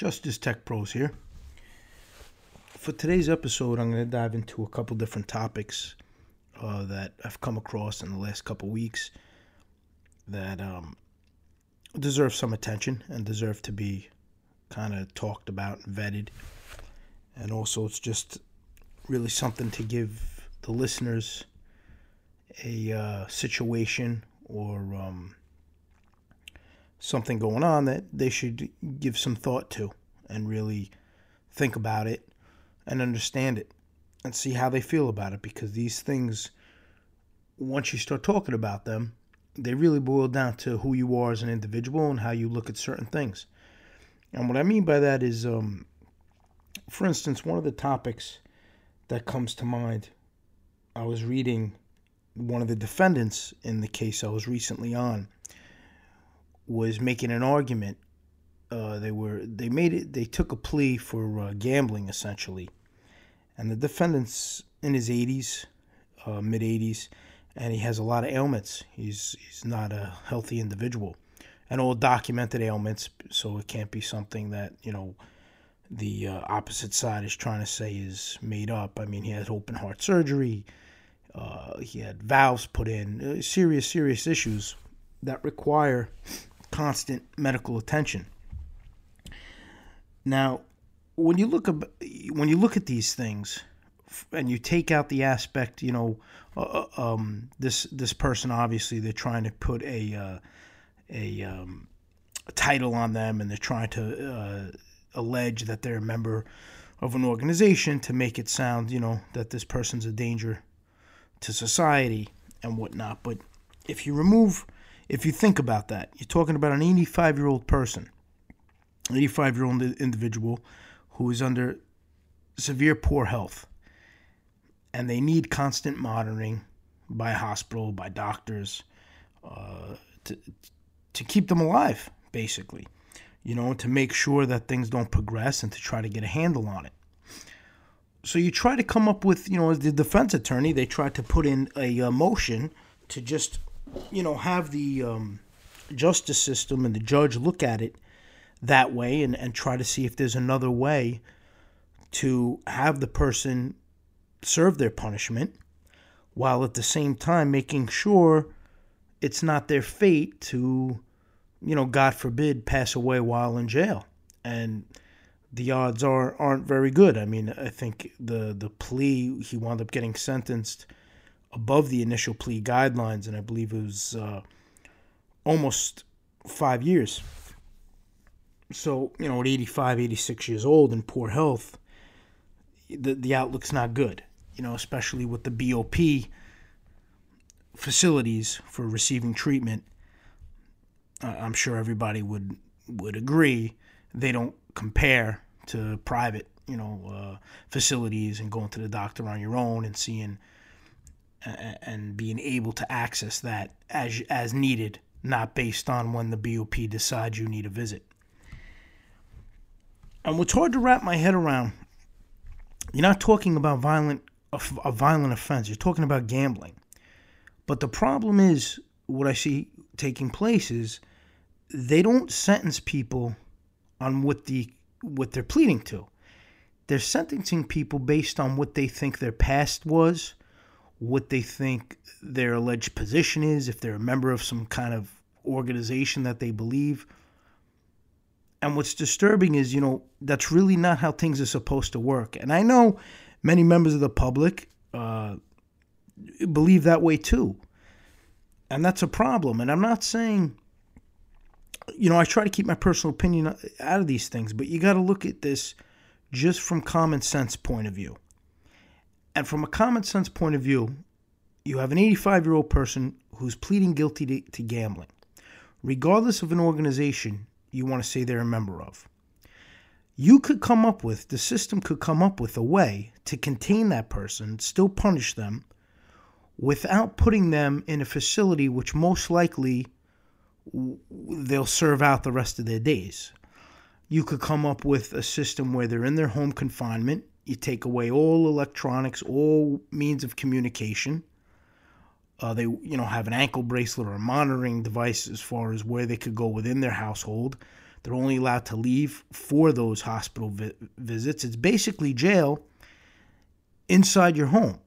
Justice Tech Pros here. For today's episode, I'm going to dive into a couple different topics uh, that I've come across in the last couple weeks that um, deserve some attention and deserve to be kind of talked about and vetted. And also, it's just really something to give the listeners a uh, situation or um, something going on that they should give some thought to and really think about it and understand it and see how they feel about it because these things once you start talking about them they really boil down to who you are as an individual and how you look at certain things. And what i mean by that is um, for instance one of the topics that comes to mind i was reading one of the defendants in the case i was recently on was making an argument. Uh, they were they made it. They took a plea for uh, gambling essentially, and the defendant's in his 80s, uh, mid 80s, and he has a lot of ailments. He's he's not a healthy individual, and all documented ailments. So it can't be something that you know the uh, opposite side is trying to say is made up. I mean, he had open heart surgery. Uh, he had valves put in. Uh, serious, serious issues that require constant medical attention. Now, when you look at when you look at these things, and you take out the aspect, you know, uh, uh, um, this this person obviously they're trying to put a uh, a, um, a, title on them, and they're trying to uh, allege that they're a member of an organization to make it sound, you know, that this person's a danger to society and whatnot. But if you remove if you think about that, you're talking about an 85 year old person, 85 year old individual who is under severe poor health, and they need constant monitoring by hospital, by doctors, uh, to to keep them alive, basically, you know, to make sure that things don't progress and to try to get a handle on it. So you try to come up with, you know, as the defense attorney, they try to put in a, a motion to just you know, have the um, justice system and the judge look at it that way and, and try to see if there's another way to have the person serve their punishment while at the same time making sure it's not their fate to, you know, God forbid, pass away while in jail. And the odds are aren't very good. I mean, I think the the plea he wound up getting sentenced above the initial plea guidelines, and I believe it was uh, almost five years. So, you know, at 85, 86 years old and poor health, the, the outlook's not good, you know, especially with the BOP facilities for receiving treatment. Uh, I'm sure everybody would would agree they don't compare to private, you know, uh, facilities and going to the doctor on your own and seeing and being able to access that as as needed, not based on when the BOP decides you need a visit. And what's hard to wrap my head around, you're not talking about violent a, violent offense. You're talking about gambling. But the problem is what I see taking place is they don't sentence people on what the what they're pleading to. They're sentencing people based on what they think their past was what they think their alleged position is, if they're a member of some kind of organization that they believe. And what's disturbing is, you know, that's really not how things are supposed to work. And I know many members of the public uh, believe that way too. And that's a problem. And I'm not saying, you know, I try to keep my personal opinion out of these things, but you got to look at this just from common sense point of view. And from a common sense point of view, you have an 85 year old person who's pleading guilty to, to, gambling, regardless of an organization you want to say they're a member of. You could come up with, the system could come up with a way to contain that person, still punish them, without putting them in a facility which most likely they'll serve out the rest of their days. You could come up with a system where they're in their home confinement you take away all electronics, all means of communication. Uh, they, you know, have an ankle bracelet or a monitoring device as far as where they could go within their household They're only allowed to leave for those hospital vi- visits. It's basically jail inside your home.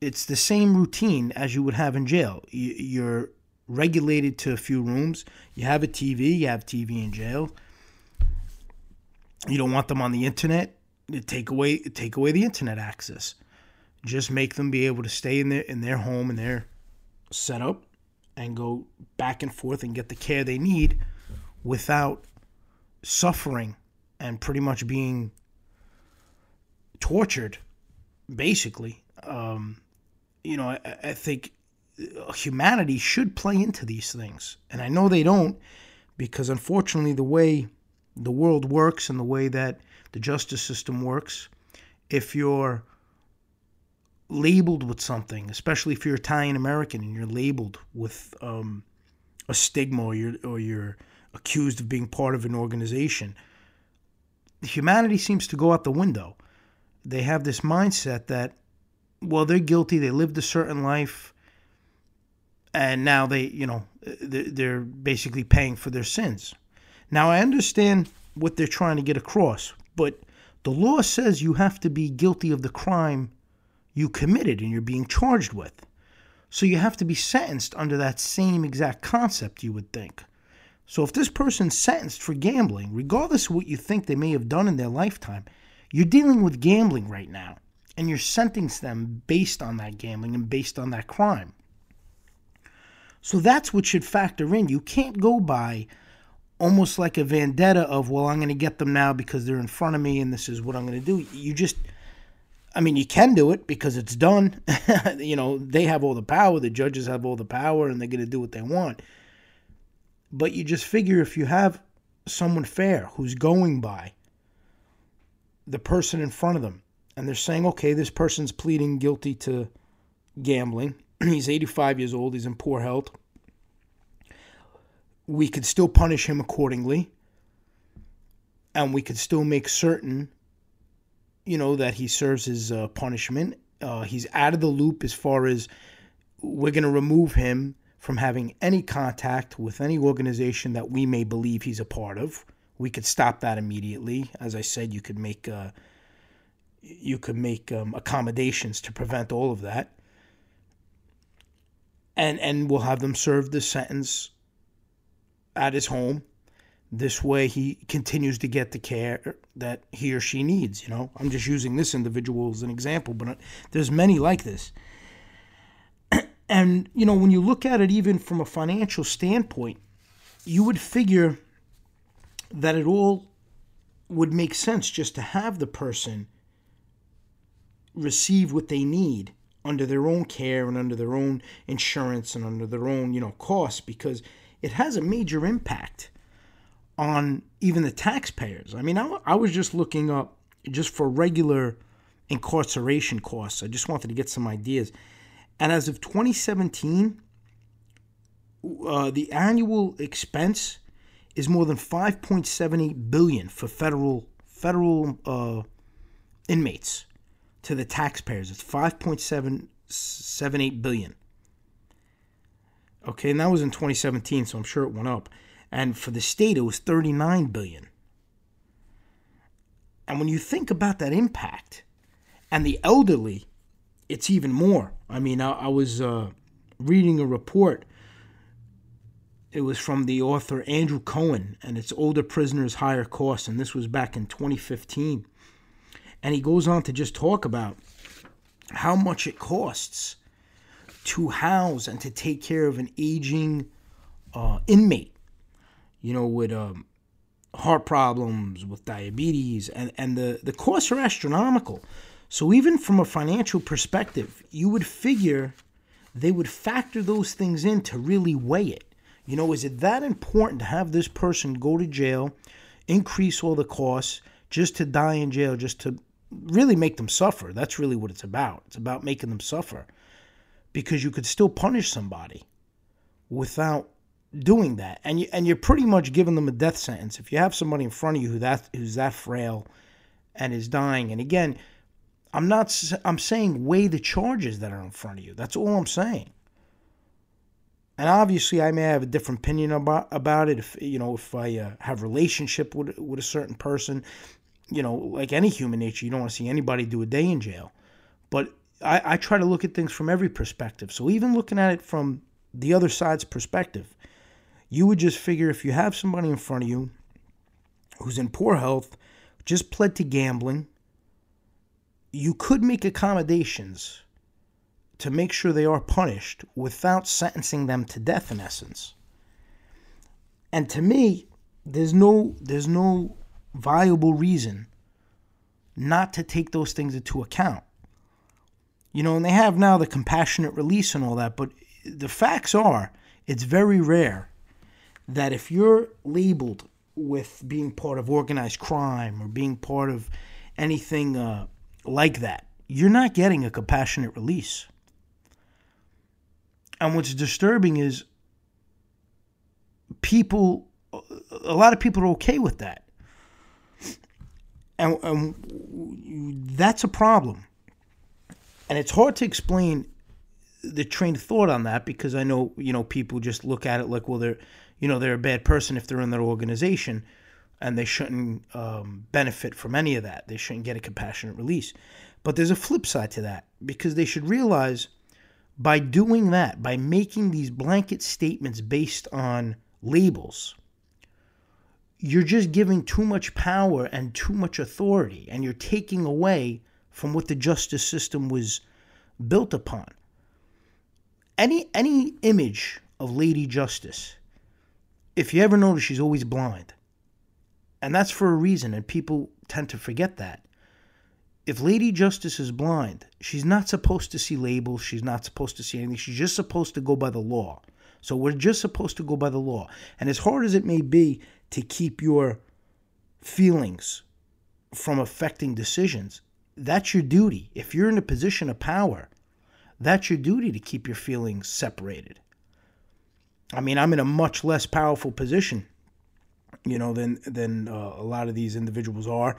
It's the same routine as you would have in jail. You're regulated to a few rooms. You have a TV. You have TV in jail. You don't want them on the internet. Take away take away the internet access. Just make them be able to stay in their in their home and their setup and go back and forth and get the care they need without suffering and pretty much being tortured, basically. Um, you know, I, I think humanity should play into these things. And I know they don't because, unfortunately, the way the world works and the way that the justice system works, if you're labeled with something, especially if you're Italian American and you're labeled with um, a stigma or you're, or you're accused of being part of an organization, humanity seems to go out the window. They have this mindset that, well, they're guilty, they lived a certain life, and now they, you know, they're basically paying for their sins. Now, I understand what they're trying to get across, but the law says you have to be guilty of the crime you committed and you're being charged with. So you have to be sentenced under that same exact concept, you would think. So if this person's sentenced for gambling, regardless of what you think they may have done in their lifetime, you're dealing with gambling right now. And you're sentencing them based on that gambling and based on that crime. So that's what should factor in. You can't go by almost like a vendetta of, well, I'm going to get them now because they're in front of me and this is what I'm going to do. You just, I mean, you can do it because it's done. you know, they have all the power, the judges have all the power, and they're going to do what they want. But you just figure if you have someone fair who's going by the person in front of them and they're saying, okay, this person's pleading guilty to gambling, he's 85 years old, he's in poor health, we could still punish him accordingly and we could still make certain you know that he serves his uh, punishment uh, he's out of the loop as far as we're going to remove him from having any contact with any organization that we may believe he's a part of. We could stop that immediately. As I said, you could make uh, you could make um, accommodations to prevent all of that, and and we'll have them serve the sentence at his home. This way, he continues to get the care that he or she needs. You know, I'm just using this individual as an example, but there's many like this. And, you know, when you look at it even from a financial standpoint, you would figure that it all would make sense just to have the person receive what they need under their own care and under their own insurance and under their own, you know, costs because it has a major impact on even the taxpayers. I mean, I, I was just looking up just for regular incarceration costs. I just wanted to get some ideas. And as of 2017, uh, the annual expense is more than 5.78 billion for federal federal uh, inmates to the taxpayers. It's 5.778 billion. Okay, and that was in 2017, so I'm sure it went up. And for the state, it was 39 billion. And when you think about that impact, and the elderly it's even more. I mean, I, I was uh, reading a report. It was from the author Andrew Cohen, and it's Older Prisoners Higher Costs, and this was back in 2015. And he goes on to just talk about how much it costs to house and to take care of an aging uh, inmate, you know, with um, heart problems, with diabetes, and, and the, the costs are astronomical. So, even from a financial perspective, you would figure they would factor those things in to really weigh it. You know, is it that important to have this person go to jail, increase all the costs, just to die in jail, just to really make them suffer? That's really what it's about. It's about making them suffer because you could still punish somebody without doing that. And you and you're pretty much giving them a death sentence if you have somebody in front of you who that who's that frail and is dying. And again, I'm not. I'm saying weigh the charges that are in front of you. That's all I'm saying. and obviously I may have a different opinion about about it if you know if I uh, have relationship with with a certain person, you know, like any human nature, you don't want to see anybody do a day in jail. But I, I try to look at things from every perspective. So even looking at it from the other side's perspective, you would just figure if you have somebody in front of you who's in poor health, just pled to gambling, you could make accommodations to make sure they are punished without sentencing them to death in essence. And to me, there's no there's no viable reason not to take those things into account. You know, and they have now the compassionate release and all that, but the facts are it's very rare that if you're labeled with being part of organized crime or being part of anything uh, like that, you're not getting a compassionate release. And what's disturbing is people, a lot of people are okay with that. And, and that's a problem. And it's hard to explain the train of thought on that because I know, you know, people just look at it like, well, they're, you know, they're a bad person if they're in their organization and they shouldn't um, benefit from any of that. They shouldn't get a compassionate release. But there's a flip side to that because they should realize by doing that, by making these blanket statements based on labels, you're just giving too much power and too much authority, and you're taking away from what the justice system was built upon. Any any image of Lady Justice, if you ever notice, she's always blind, and that's for a reason, and people tend to forget that if Lady Justice is blind, she's not supposed to see labels, she's not supposed to see anything, she's just supposed to go by the law. So we're just supposed to go by the law. And as hard as it may be to keep your feelings from affecting decisions, that's your duty. If you're in a position of power, that's your duty to keep your feelings separated. I mean, I'm in a much less powerful position, you know, than than uh, a lot of these individuals are,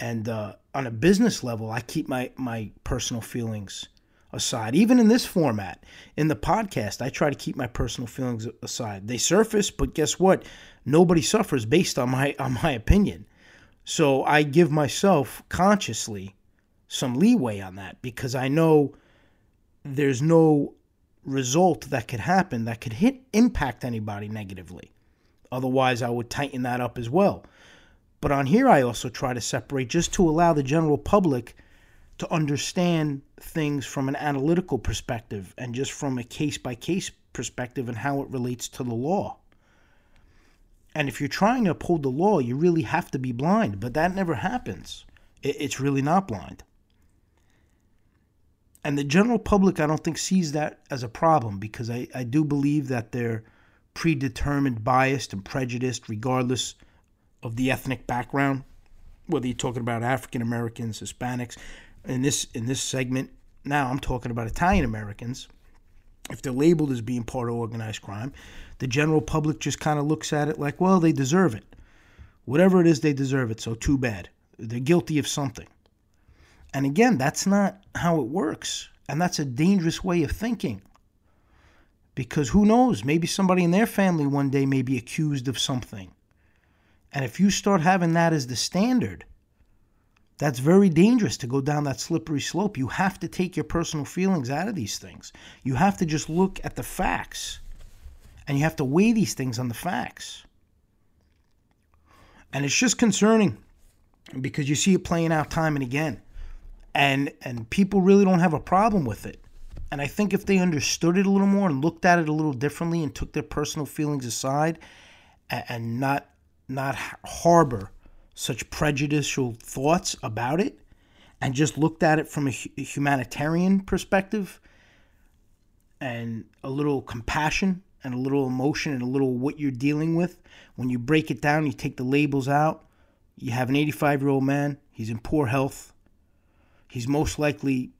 and uh, on a business level, I keep my my personal feelings aside. Even in this format, in the podcast, I try to keep my personal feelings aside. They surface, but guess what? Nobody suffers based on my on my opinion. So I give myself consciously some leeway on that because I know there's no result that could happen that could hit impact anybody negatively. Otherwise, I would tighten that up as well. But on here, I also try to separate just to allow the general public to understand things from an analytical perspective and just from a case by case perspective and how it relates to the law. And if you're trying to uphold the law, you really have to be blind, but that never happens. It's really not blind. And the general public, I don't think, sees that as a problem because I, I do believe that they're predetermined, biased, and prejudiced regardless of the ethnic background, whether you're talking about African Americans, Hispanics. In this in this segment, now I'm talking about Italian Americans. If they're labeled as being part of organized crime, the general public just kind of looks at it like, well, they deserve it. Whatever it is, they deserve it. So too bad. They're guilty of something. And again, that's not how it works. And that's a dangerous way of thinking. Because who knows? Maybe somebody in their family one day may be accused of something. And if you start having that as the standard, that's very dangerous to go down that slippery slope. You have to take your personal feelings out of these things. You have to just look at the facts and you have to weigh these things on the facts. And it's just concerning because you see it playing out time and again. And and people really don't have a problem with it. And I think if they understood it a little more and looked at it a little differently and took their personal feelings aside and, and not not harbor such prejudicial thoughts about it and just looked at it from a humanitarian perspective and a little compassion and a little emotion and a little what you're dealing with. When you break it down, you take the labels out. You have an 85 year old man, he's in poor health. He's most likely,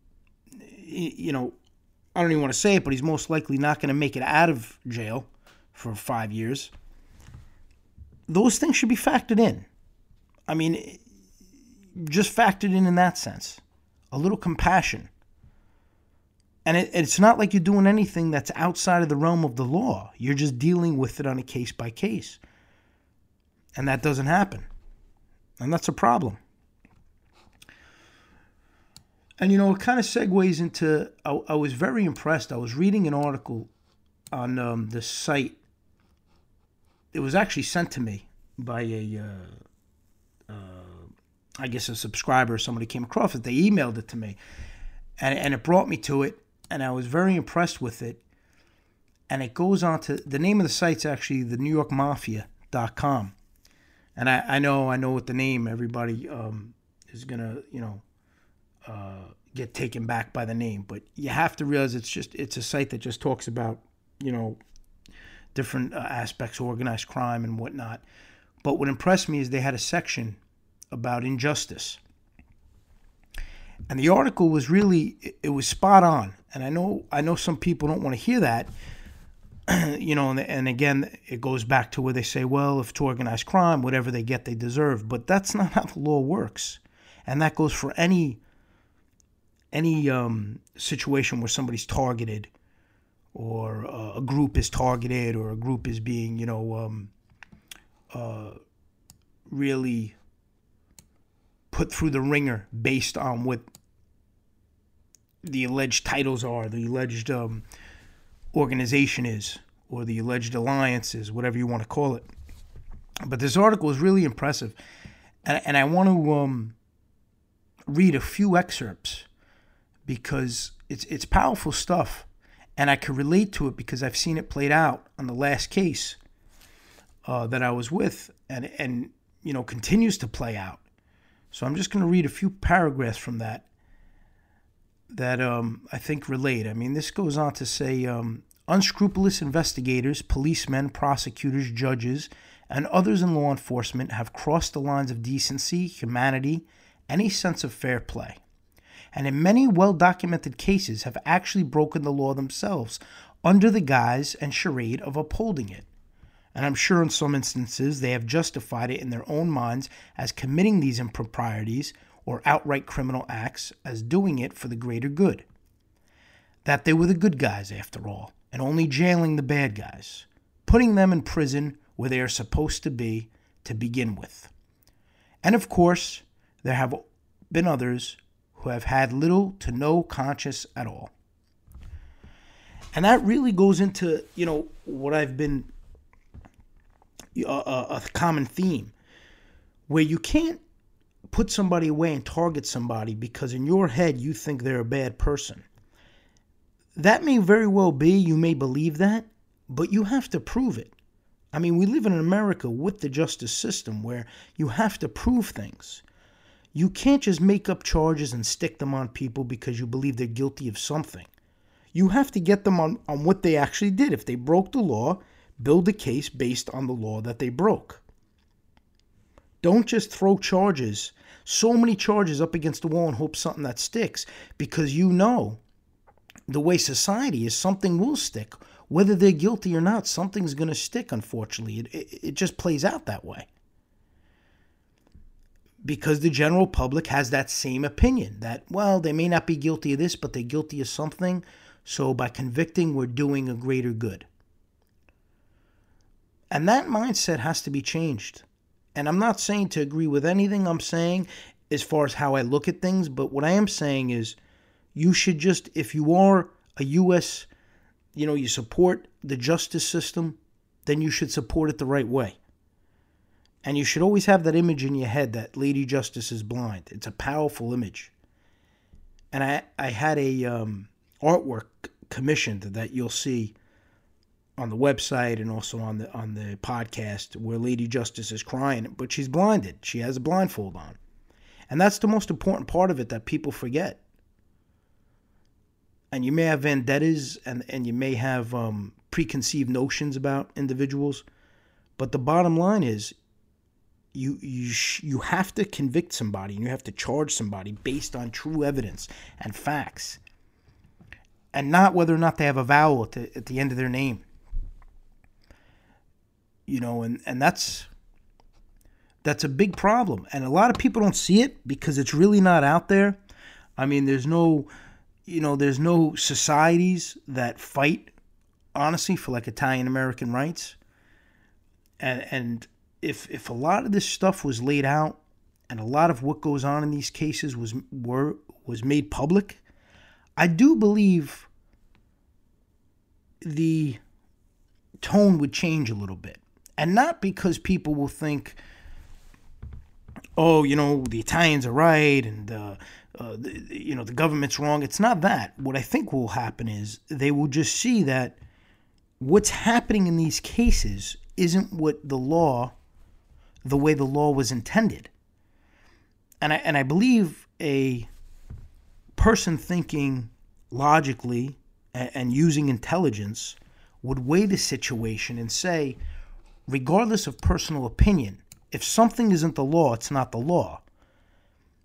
you know, I don't even want to say it, but he's most likely not going to make it out of jail for five years those things should be factored in. I mean, just factored in in that sense. A little compassion. And it, it's not like you're doing anything that's outside of the realm of the law. You're just dealing with it on a case by case. And that doesn't happen. And that's a problem. And you know, it kind of segues into. I, I, was very impressed. I was reading an article on um, the site. It was actually sent to me by a, uh, uh, I guess, a subscriber. Somebody came across it. They emailed it to me, and and it brought me to it, and I was very impressed with it. And it goes on to the name of the site's actually the New York Mafia.com. And I, I know I know what the name everybody um, is gonna you know uh, get taken back by the name, but you have to realize it's just it's a site that just talks about you know different uh, aspects of organized crime and whatnot. But what impressed me is they had a section about injustice, and the article was really it was spot on. And I know I know some people don't want to hear that, you know, and, and, again, it goes back to where they say, well, if it's organized crime, whatever they get, they deserve. But that's not how the law works, and that goes for any any um, situation where somebody's targeted or uh, a group is targeted or a group is being, you know, um, uh, really put through the wringer based on what the alleged titles are, the alleged um, organization is, or the alleged alliance is, whatever you want to call it. But this article is really impressive. And, and I want to um, read a few excerpts because it's it's powerful stuff, and I can relate to it because I've seen it played out on the last case uh, that I was with, and and you know continues to play out. So I'm just going to read a few paragraphs from that that um, I think relate. I mean, this goes on to say um, unscrupulous investigators, policemen, prosecutors, judges, and others in law enforcement have crossed the lines of decency, humanity, any sense of fair play and in many well documented cases have actually broken the law themselves under the guise and charade of upholding it. And I'm sure in some instances they have justified it in their own minds as committing these improprieties or outright criminal acts as doing it for the greater good. That they were the good guys, after all, and only jailing the bad guys, putting them in prison where they are supposed to be to begin with. And of course, there have been others who have had little to no conscience at all. And that really goes into, you know, what I've been a, a, a common theme where you can't put somebody away and target somebody because in your head you think they're a bad person. That may very well be, you may believe that, but you have to prove it. I mean, we live in America with the justice system where you have to prove things. You can't just make up charges and stick them on people because you believe they're guilty of something. You have to get them on, on what they actually did. If they broke the law, build a case based on the law that they broke. Don't just throw charges, so many charges up against the wall and hope something that sticks because you know the way society is, something will stick. Whether they're guilty or not, something's going to stick, unfortunately. It, it, it just plays out that way because the general public has that same opinion that, well, they may not be guilty of this, but they're guilty of something. So by convicting, we're doing a greater good. And that mindset has to be changed. And I'm not saying to agree with anything I'm saying as far as how I look at things, but what I am saying is you should just, if you are a U.S., you know, you support the justice system, then you should support it the right way. And you should always have that image in your head that Lady Justice is blind. It's a powerful image. And I, I had a um, artwork commissioned that you'll see on the website and also on the on the podcast where Lady Justice is crying, but she's blinded. She has a blindfold on. And that's the most important part of it that people forget. And you may have vendettas and, and you may have um, preconceived notions about individuals, but the bottom line is you you you have to convict somebody and you have to charge somebody based on true evidence and facts and not whether or not they have a vowel at the, at the end of their name. You know and and that's that's a big problem. And a lot of people don't see it because it's really not out there. I mean there's no you know, there's no societies that fight honestly for like Italian American rights. And and if if a lot of this stuff was laid out and a lot of what goes on in these cases was were was made public, I do believe the tone would change a little bit. And not because people will think, oh, you know, the Italians are right and, uh, uh, the, you know, the government's wrong. It's not that. What I think will happen is they will just see that what's happening in these cases isn't what the law, the way the law was intended. And I, and I believe a person thinking logically and, and using intelligence would weigh the situation and say, regardless of personal opinion, if something isn't the law, it's not the law.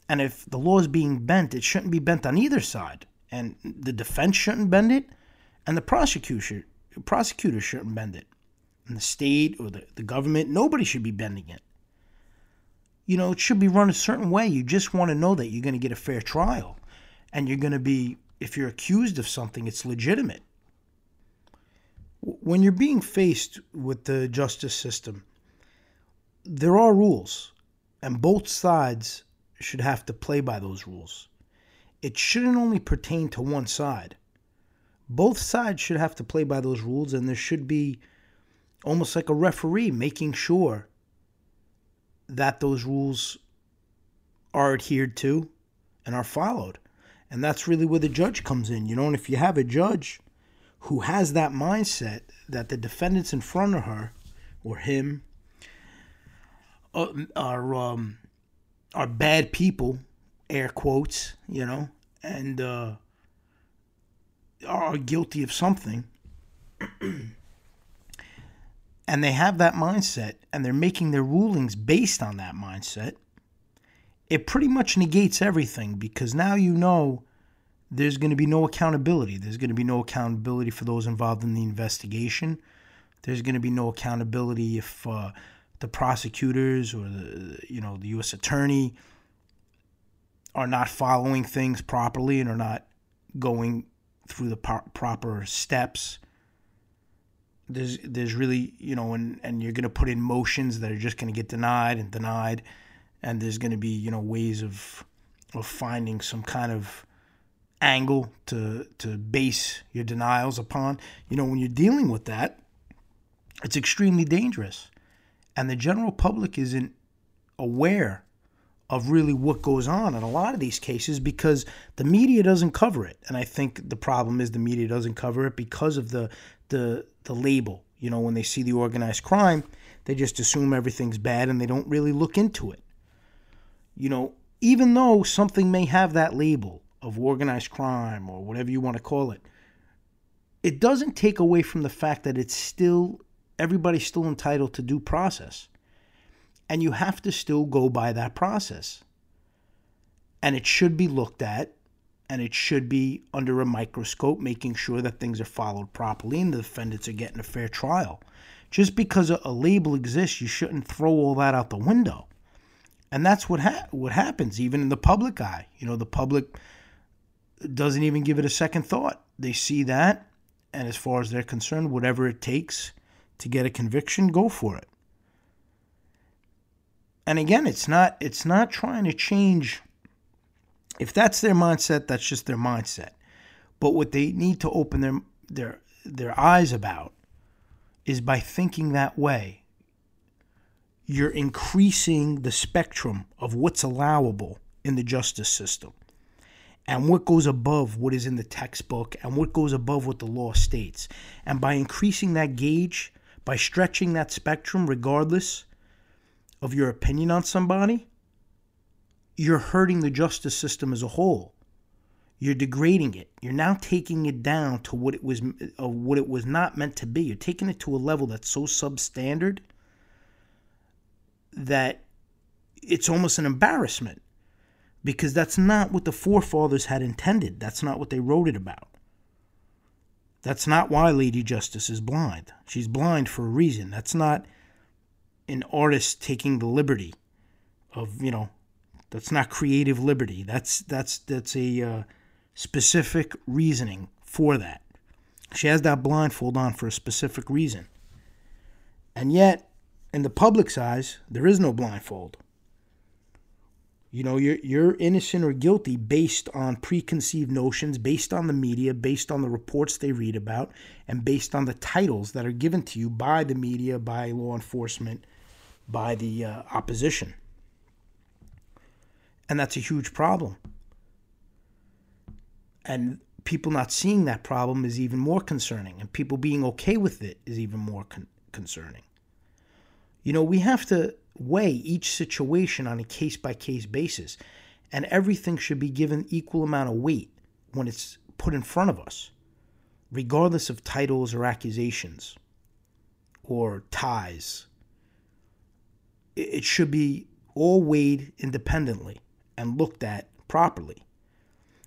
And if the law is being bent, it shouldn't be bent on either side. And the defense shouldn't bend it, and the prosecutor prosecutor shouldn't bend it. And the state or the, the government, nobody should be bending it. You know, it should be run a certain way. You just want to know that you're going to get a fair trial. And you're going to be, if you're accused of something, it's legitimate when you're being faced with the justice system, there are rules, and both sides should have to play by those rules. It shouldn't only pertain to one side. Both sides should have to play by those rules, and there should be almost like a referee making sure that those rules are adhered to and are followed. And that's really where the judge comes in, you know. And if you have a judge who has that mindset that the defendants in front of her or him uh, are um, are bad people, air quotes, you know, and uh, are guilty of something. and they have that mindset and they're making their rulings based on that mindset, it pretty much negates everything because now you know there's going to be no accountability. There's going to be no accountability for those involved in the investigation. There's going to be no accountability if uh, the prosecutors or the you know the U.S. attorney are not following things properly and are not going through the proper steps. There's there's really you know and and you're going to put in motions that are just going to get denied and denied, and there's going to be you know ways of of finding some kind of angle to to base your denials upon. You know, when you're dealing with that, it's extremely dangerous. And the general public isn't aware of really what goes on in a lot of these cases because the media doesn't cover it. And I think the problem is the media doesn't cover it because of the the the label. You know, when they see the organized crime, they just assume everything's bad and they don't really look into it. You know, even though something may have that label, of organized crime or whatever you want to call it, it doesn't take away from the fact that it's still, everybody's still entitled to due process. And you have to still go by that process. And it should be looked at and it should be under a microscope, making sure that things are followed properly and the defendants are getting a fair trial. Just because a, label exists, you shouldn't throw all that out the window. And that's what ha- what happens even in the public eye. You know, the public doesn't even give it a second thought. They see that, and as far as they're concerned, whatever it takes to get a conviction, go for it. And again, it's not it's not trying to change if that's their mindset, that's just their mindset. But what they need to open their their their eyes about is by thinking that way. You're increasing the spectrum of what's allowable in the justice system and what goes above what is in the textbook and what goes above what the law states. And by increasing that gauge, by stretching that spectrum, regardless of your opinion on somebody, you're hurting the justice system as a whole. You're degrading it. You're now taking it down to what it was, uh, what it was not meant to be. You're taking it to a level that's so substandard that it's almost an embarrassment because that's not what the forefathers had intended. That's not what they wrote it about. That's not why Lady Justice is blind. She's blind for a reason. That's not an artist taking the liberty of, you know, that's not creative liberty. That's that's that's a uh, specific reasoning for that. She has that blindfold on for a specific reason. And yet, in the public's eyes, there is no blindfold. You know, you're, you're innocent or guilty based on preconceived notions, based on the media, based on the reports they read about, and based on the titles that are given to you by the media, by law enforcement, by the uh, opposition. And that's a huge problem. And people not seeing that problem is even more concerning, and people being okay with it is even more con- concerning. You know, we have to weigh each situation on a case by case basis, and everything should be given equal amount of weight when it's put in front of us, regardless of titles or accusations or ties. It should be all weighed independently and looked at properly.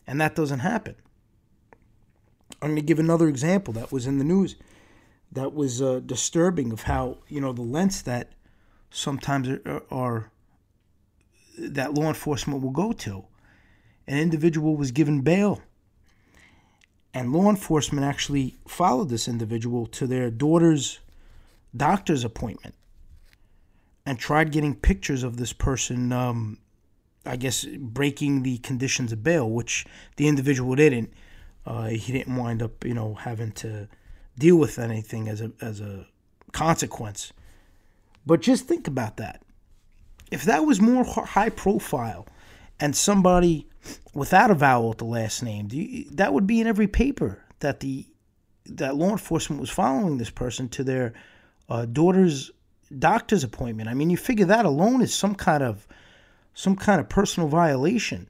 And that doesn't happen. I'm going to give another example that was in the news that was uh, disturbing of how, you know, the lengths that sometimes are, are that law enforcement will go to. An individual was given bail, and law enforcement actually followed this individual to their daughter's doctor's appointment and tried getting pictures of this person um, I guess, breaking the conditions of bail, which the individual didn't. Uh, he didn't wind up, you know, having to deal with anything as a as a consequence. But just think about that. If that was more high profile, and somebody without a vowel at the last name, that would be in every paper that the that law enforcement was following this person to their uh, daughter's doctor's appointment. I mean, you figure that alone is some kind of some kind of personal violation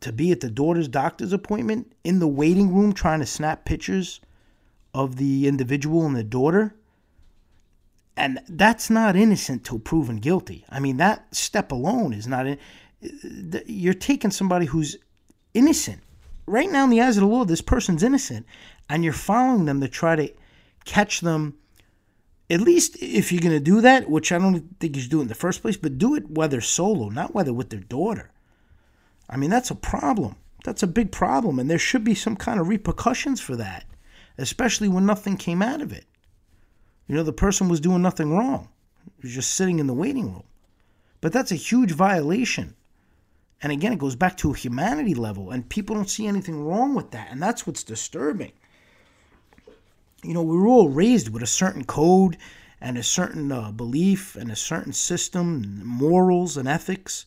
to be at the daughter's doctor's appointment in the waiting room trying to snap pictures of the individual and the daughter. And that's not innocent till proven guilty. I mean, that step alone is not. In, you're taking somebody who's innocent. Right now, in the eyes of the law, this person's innocent. And you're following them to try to catch them at least if you're going to do that, which I don't think you should do in the first place, but do it whether solo, not whether with their daughter. I mean, that's a problem. That's a big problem, and there should be some kind of repercussions for that, especially when nothing came out of it. You know, the person was doing nothing wrong, he was just sitting in the waiting room. But that's a huge violation. And again, it goes back to a humanity level, and people don't see anything wrong with that, and that's what's disturbing you know, we were all raised with a certain code and a certain uh, belief and a certain system, and morals and ethics.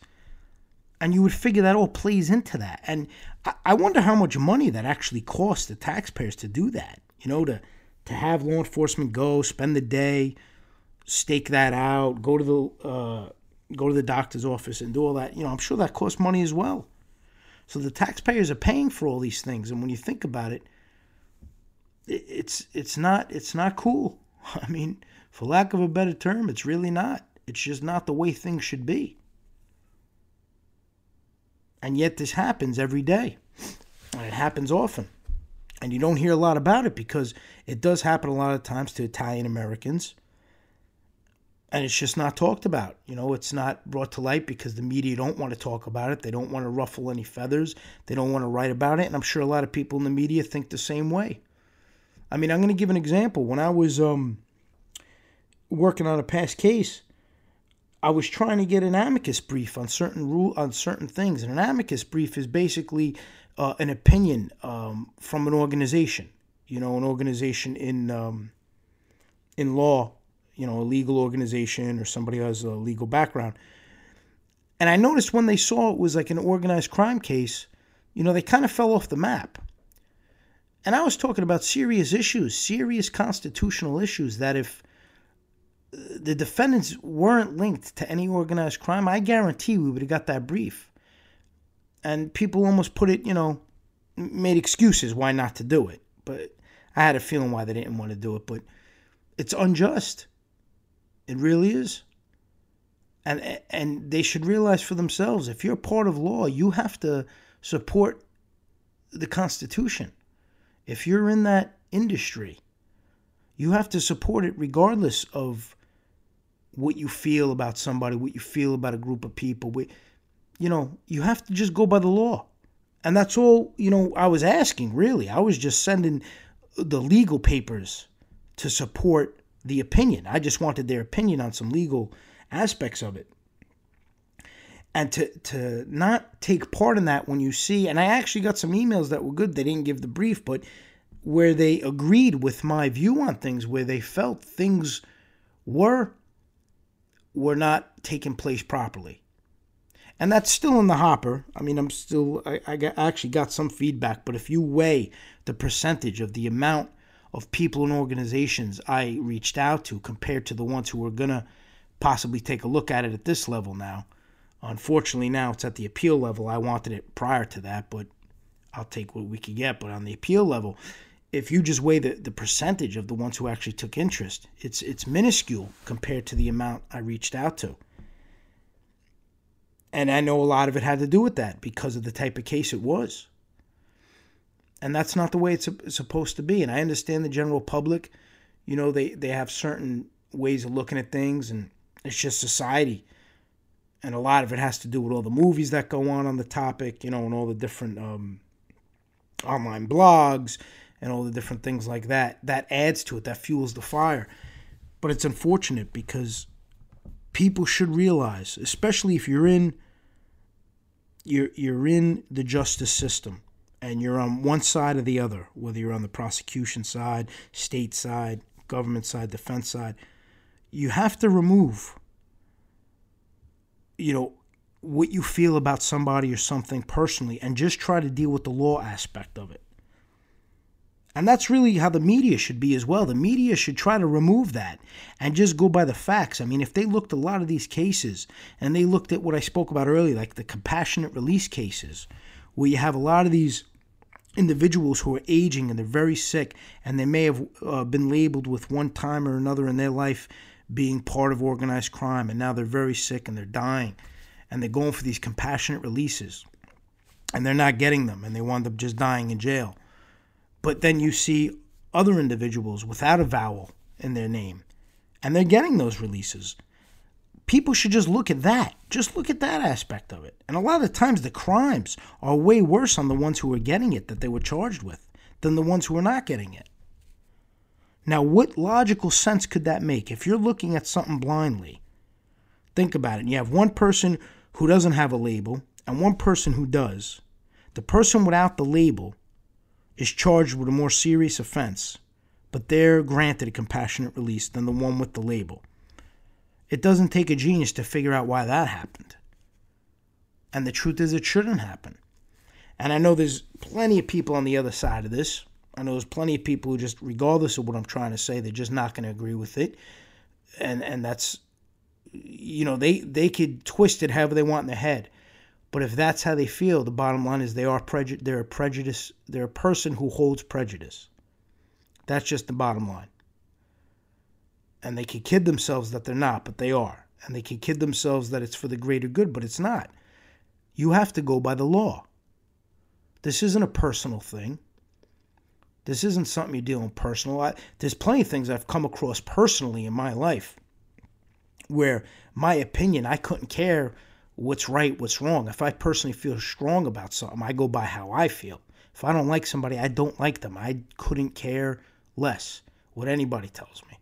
And you would figure that all plays into that. And I, I wonder how much money that actually costs the taxpayers to do that. You know, to to have law enforcement go spend the day, stake that out, go to the uh, go to the doctor's office and do all that. You know, I'm sure that costs money as well. So the taxpayers are paying for all these things, and when you think about it, it's it's not it's not cool. I mean, for lack of a better term, it's really not. It's just not the way things should be. And yet this happens every day. And it happens often. And you don't hear a lot about it because it does happen a lot of times to Italian Americans. And it's just not talked about. You know, it's not brought to light because the media don't want to talk about it. They don't want to ruffle any feathers. They don't want to write about it. And I'm sure a lot of people in the media think the same way. I mean, I'm going to give an example. When I was um, working on a past case, I was trying to get an amicus brief on certain rule on certain things. And an amicus brief is basically uh, an opinion um, from an organization. You know, an organization in um, in law. You know, a legal organization or somebody who has a legal background. And I noticed when they saw it was like an organized crime case, you know, they kind of fell off the map. And I was talking about serious issues, serious constitutional issues that if uh, the defendants weren't linked to any organized crime, I guarantee we would have got that brief. And people almost put it, you know, made excuses why not to do it. But I had a feeling why they didn't want to do it. But it's unjust. It really is. And and they should realize for themselves if you're part of law, you have to support the Constitution if you're in that industry, you have to support it regardless of what you feel about somebody, what you feel about a group of people. You know, you have to just go by the law. And that's all, you know, I was asking, really. I was just sending the legal papers to support the opinion. I just wanted their opinion on some legal aspects of it. And to, to not take part in that when you see, and I actually got some emails that were good. They didn't give the brief, but where they agreed with my view on things, where they felt things were were not taking place properly. And that's still in the hopper. I mean, I'm still, I, I got, actually got some feedback, but if you weigh the percentage of the amount of people and organizations I reached out to compared to the ones who were going to possibly take a look at it at this level now, unfortunately, now it's at the appeal level. I wanted it prior to that, but I'll take what we can get. But on the appeal level, if you just weigh the, the percentage of the ones who actually took interest, it's it's minuscule compared to the amount I reached out to. And I know a lot of it had to do with that because of the type of case it was. And that's not the way it's supposed to be. And I understand the general public, you know, they, they have certain ways of looking at things, and it's just society. And a lot of it has to do with all the movies that go on on the topic, you know, and all the different um, online blogs and all the different things like that. That adds to it, that fuels the fire. But it's unfortunate because people should realize, especially if you're in you're you're in the justice system and you're on one side or the other, whether you're on the prosecution side, state side, government side, defense side, you have to remove you know what you feel about somebody or something personally and just try to deal with the law aspect of it. And that's really how the media should be as well. The media should try to remove that and just go by the facts. I mean, if they looked a lot of these cases and they looked at what I spoke about earlier, like the compassionate release cases, where you have a lot of these individuals who are aging and they're very sick and they may have uh, been labeled with one time or another in their life being part of organized crime and now they're very sick and they're dying and they're going for these compassionate releases and they're not getting them and they wind up just dying in jail but then you see other individuals without a vowel in their name, and they're getting those releases. People should just look at that. Just look at that aspect of it. And a lot of times, the crimes are way worse on the ones who are getting it that they were charged with than the ones who are not getting it. Now, what logical sense could that make? If you're looking at something blindly, think about it. You have one person who doesn't have a label and one person who does. The person without the label is charged with a more serious offense, but they're granted a compassionate release than the one with the label. It doesn't take a genius to figure out why that happened. And the truth is, it shouldn't happen. And I know there's plenty of people on the other side of this. I know there's plenty of people who just, regardless of what I'm trying to say, they're just not going to agree with it. And and that's, you know, they they could twist it however they want in their head. But if that's how they feel, the bottom line is they are preju- they're a prejudice. They're a person who holds prejudice. That's just the bottom line. And they can kid themselves that they're not, but they are. And they can kid themselves that it's for the greater good, but it's not. You have to go by the law. This isn't a personal thing. This isn't something you're dealing personal. I, there's plenty of things I've come across personally in my life where my opinion, I couldn't care what's right, what's wrong. If I personally feel strong about something, I go by how I feel. If I don't like somebody, I don't like them. I couldn't care less what anybody tells me.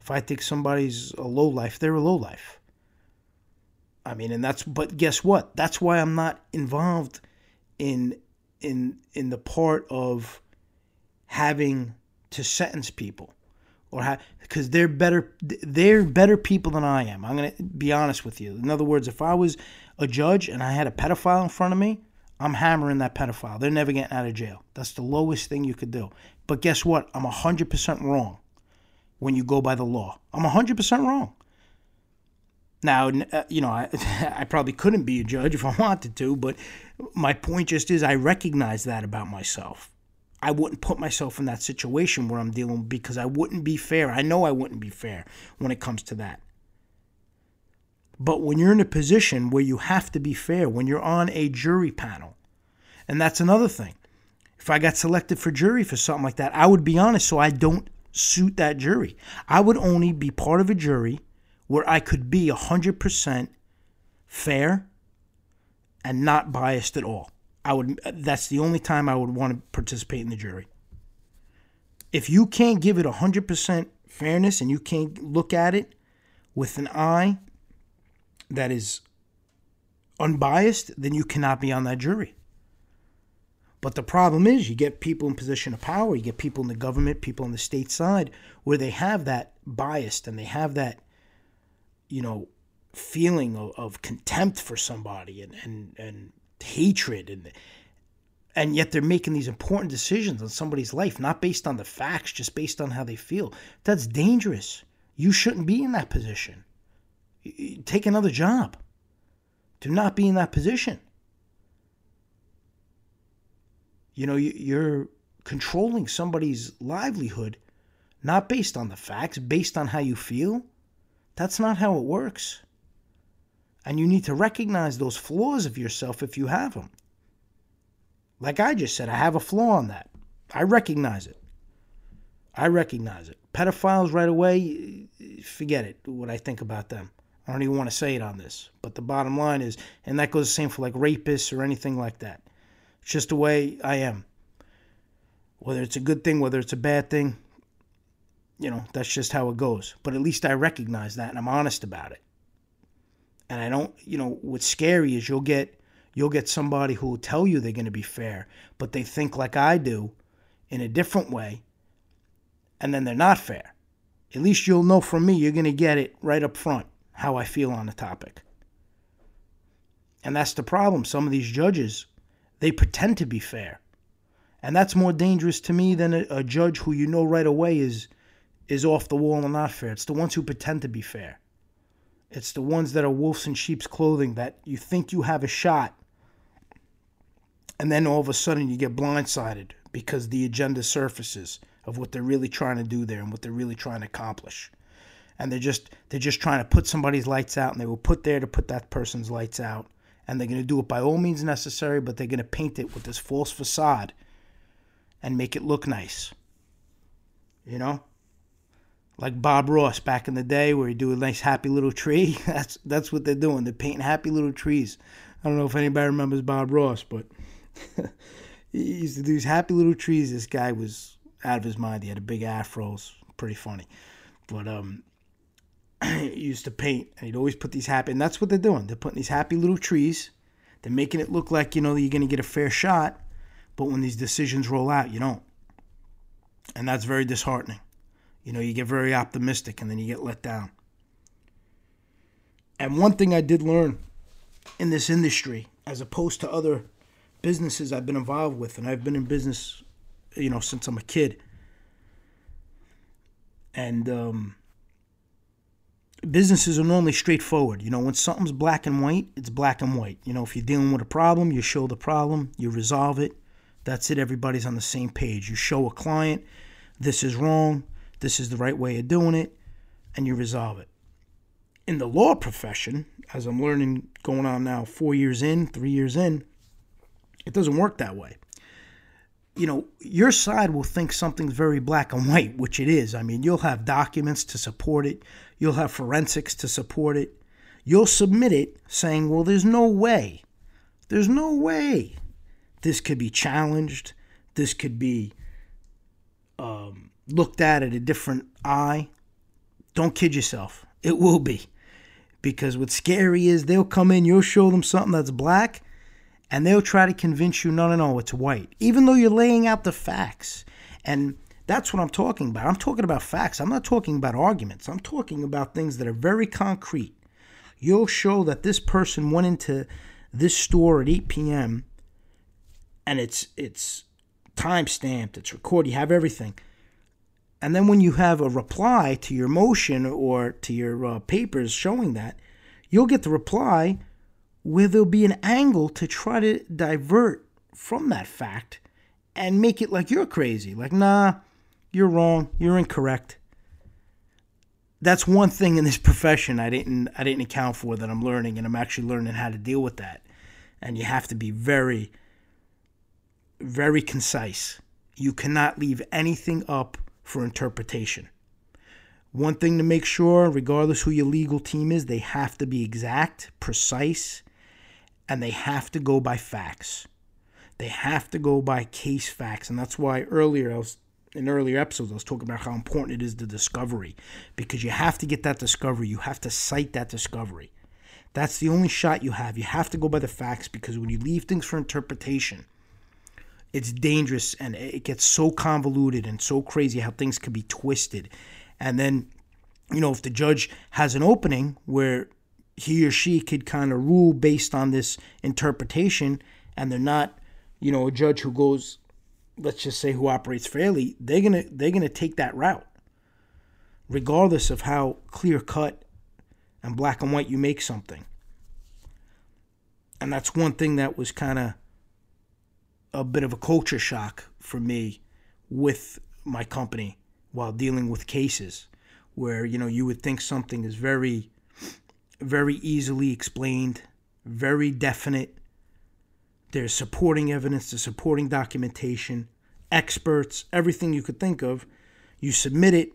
If I think somebody's a low life, they're a low life. I mean, and that's but guess what? That's why I'm not involved in in in the part of having to sentence people or because they're better they're better people than I am. I'm going to be honest with you. In other words, if I was a judge and I had a pedophile in front of me, I'm hammering that pedophile. They're never getting out of jail. That's the lowest thing you could do. But guess what? I'm 100% wrong when you go by the law. I'm 100% wrong. Now, uh, you know, I, I probably couldn't be a judge if I wanted to, but my point just is I recognize that about myself. I wouldn't put myself in that situation where I'm dealing because I wouldn't be fair. I know I wouldn't be fair when it comes to that. But when you're in a position where you have to be fair, when you're on a jury panel, and that's another thing. If I got selected for jury for something like that, I would be honest so I don't suit that jury. I would only be part of a jury where I could be 100% fair and not biased at all. I would that's the only time I would want to participate in the jury. If you can't give it 100% fairness and you can't look at it with an eye that is unbiased, then you cannot be on that jury. But the problem is, you get people in position of power, you get people in the government, people on the state side, where they have that biased and they have that, you know, feeling of, of contempt for somebody and, and, and hatred and and yet they're making these important decisions on somebody's life not based on the facts just based on how they feel. That's dangerous. You shouldn't be in that position. Take another job. Do not be in that position. You know you're controlling somebody's livelihood not based on the facts based on how you feel. That's not how it works and you need to recognize those flaws of yourself if you have them. Like I just said, I have a flaw on that. I recognize it. I recognize it. Pedophiles right away, forget it, what I think about them. I don't even want to say it on this. But the bottom line is, and that goes the same for like rapists or anything like that. It's just the way I am. Whether it's a good thing, whether it's a bad thing, you know, that's just how it goes. But at least I recognize that and I'm honest about it and I don't, you know, what's scary is you'll get you'll get somebody who will tell you they're going to be fair, but they think like I do in a different way, and then they're not fair. At least you'll know from me you're going to get it right up front how I feel on the topic. And that's the problem. Some of these judges, they pretend to be fair. And that's more dangerous to me than a, a judge who you know right away is is off the wall and not fair. It's the ones who pretend to be fair. It's the ones that are wolves in sheep's clothing that you think you have a shot, and then all of a sudden you get blindsided because the agenda surfaces of what they're really trying to do there and what they're really trying to accomplish. And they're just they're just trying to put somebody's lights out, and they were put there to put that person's lights out. And they're going to do it by all means necessary, but they're going to paint it with this false facade and make it look nice. You know? Like Bob Ross back in the day, where he do a nice happy little tree. That's that's what they're doing. They're painting happy little trees. I don't know if anybody remembers Bob Ross, but he used to do these happy little trees. This guy was out of his mind. He had a big afro. It pretty funny, but um, he used to paint, and he'd always put these happy. And that's what they're doing. They're putting these happy little trees. They're making it look like you know you're going to get a fair shot, but when these decisions roll out, you don't, and that's very disheartening. You know, you get very optimistic and then you get let down. And one thing I did learn in this industry, as opposed to other businesses I've been involved with, and I've been in business, you know, since I'm a kid. And um, businesses are normally straightforward. You know, when something's black and white, it's black and white. You know, if you're dealing with a problem, you show the problem, you resolve it. That's it. Everybody's on the same page. You show a client, this is wrong this is the right way of doing it, and you resolve it. In the law profession, as I'm learning going on now, four years in, three years in, it doesn't work that way. You know, your side will think something's very black and white, which it is. I mean, you'll have documents to support it, you'll have forensics to support it. You'll submit it saying, well, there's no way. There's no way this could be challenged. This could be um, looked at it a different eye, don't kid yourself. It will be. Because what's scary is they'll come in, you'll show them something that's black, and they'll try to convince you, no, no, no, it's white. Even though you're laying out the facts. And that's what I'm talking about. I'm talking about facts. I'm not talking about arguments. I'm talking about things that are very concrete. You'll show that this person went into this store at 8 p.m. and it's it's time stamped, it's recorded, you have everything. And then when you have a reply to your motion or to your uh, papers showing that, you'll get the reply where there'll be an angle to try to divert from that fact and make it like you're crazy. Like, nah, you're wrong, you're incorrect. That's one thing in this profession I didn't I didn't account for that I'm learning and I'm actually learning how to deal with that. And you have to be very very concise. You cannot leave anything up for interpretation. One thing to make sure, regardless who your legal team is, they have to be exact, precise, and they have to go by facts. They have to go by case facts, and that's why earlier I was in earlier episodes I was talking about how important it is the discovery because you have to get that discovery. You have to cite that discovery. That's the only shot you have. You have to go by the facts because when you leave things for interpretation, it's dangerous and it gets so convoluted and so crazy how things can be twisted. And then, you know, if the judge has an opening where he or she could kind of rule based on this interpretation and they're not, you know, a judge who goes let's just say who operates fairly, they're to they're to take that route. Regardless of how clear cut and black and white you make something. And that's one thing that was kind of a bit of a culture shock for me with my company while dealing with cases where you know you would think something is very very easily explained, very definite. There's supporting evidence, there's supporting documentation, experts, everything you could think of. You submit it,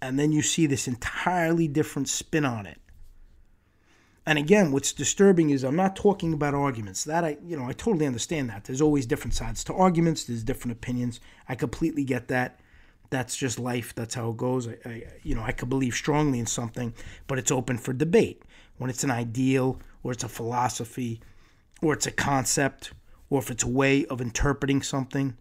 and then you see this entirely different spin on it. And again, what's disturbing is I'm not talking about arguments. That I, you know, I totally understand that. There's always different sides to arguments. There's different opinions. I completely get that. That's just life. That's how it goes. I, I, you know, I could believe strongly in something, but it's open for debate. When it's an ideal, or it's a philosophy, or it's a concept, or if it's a way of interpreting something,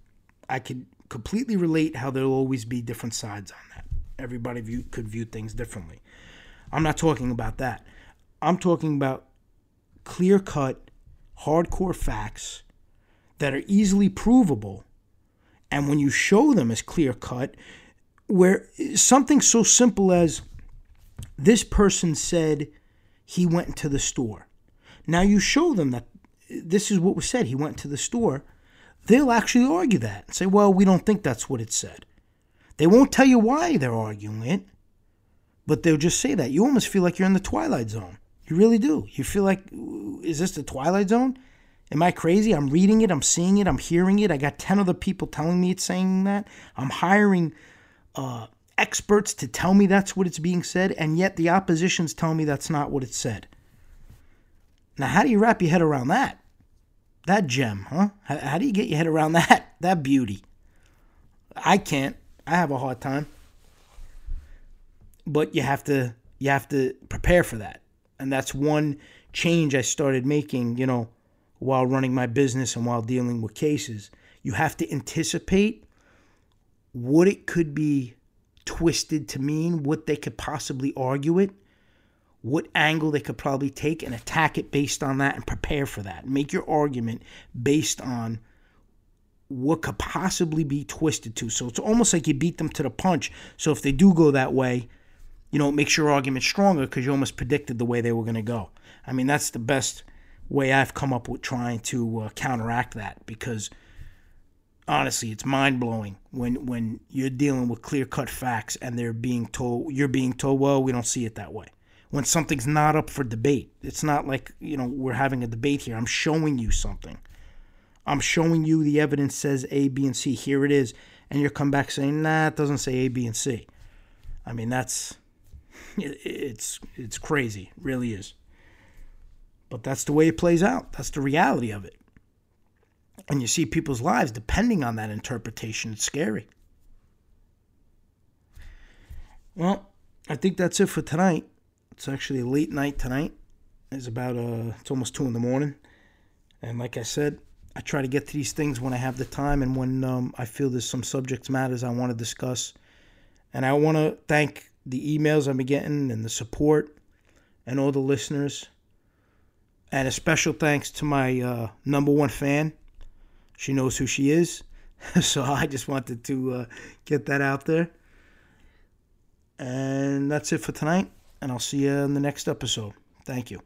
I could completely relate how there'll always be different sides on that. Everybody view, could view things differently. I'm not talking about that. I'm talking about clear cut, hardcore facts that are easily provable. And when you show them as clear cut, where something so simple as this person said he went to the store. Now you show them that this is what was said. He went to the store. They'll actually argue that and say, well, we don't think that's what it said. They won't tell you why they're arguing it, but they'll just say that. You almost feel like you're in the Twilight Zone. You really do. You feel like, is this the Twilight Zone? Am I crazy? I'm reading it, I'm seeing it, I'm hearing it. I got 10 other people telling me it's saying that. I'm hiring uh, experts to tell me that's what it's being said, and yet the opposition's telling me that's not what it said. Now, how do you wrap your head around that? That gem, huh? How, how do you get your head around that? That beauty. I can't. I have a hard time. But you have to you have to prepare for that. And that's one change I started making, you know, while running my business and while dealing with cases. You have to anticipate what it could be twisted to mean, what they could possibly argue it, what angle they could probably take and attack it based on that and prepare for that. Make your argument based on what could possibly be twisted to. So it's almost like you beat them to the punch. So if they do go that way, you know, it makes your argument stronger because you almost predicted the way they were going to go. I mean, that's the best way I've come up with trying to uh, counteract that because honestly, it's mind blowing when when you're dealing with clear cut facts and they're being told you're being told, well, we don't see it that way. When something's not up for debate, it's not like you know we're having a debate here. I'm showing you something. I'm showing you the evidence says A, B, and C. Here it is, and you come back saying, nah, it doesn't say A, B, and C. I mean, that's it's it's crazy, it really is. But that's the way it plays out. That's the reality of it and you see people's lives depending on that interpretation. It's scary. Well, I think that's it for tonight. It's actually a late night tonight. It's about uh, it's almost two in the morning, and like I said, I try to get to these things when I have the time and when um, I feel there's some subject matters I want to discuss. And I want to thank the emails been getting and the support and all the listeners. And a special thanks to my uh, number one fan, she knows who she is. so I just wanted to uh, get that out there. And that's it for tonight. And I'll see you in the next episode. Thank you.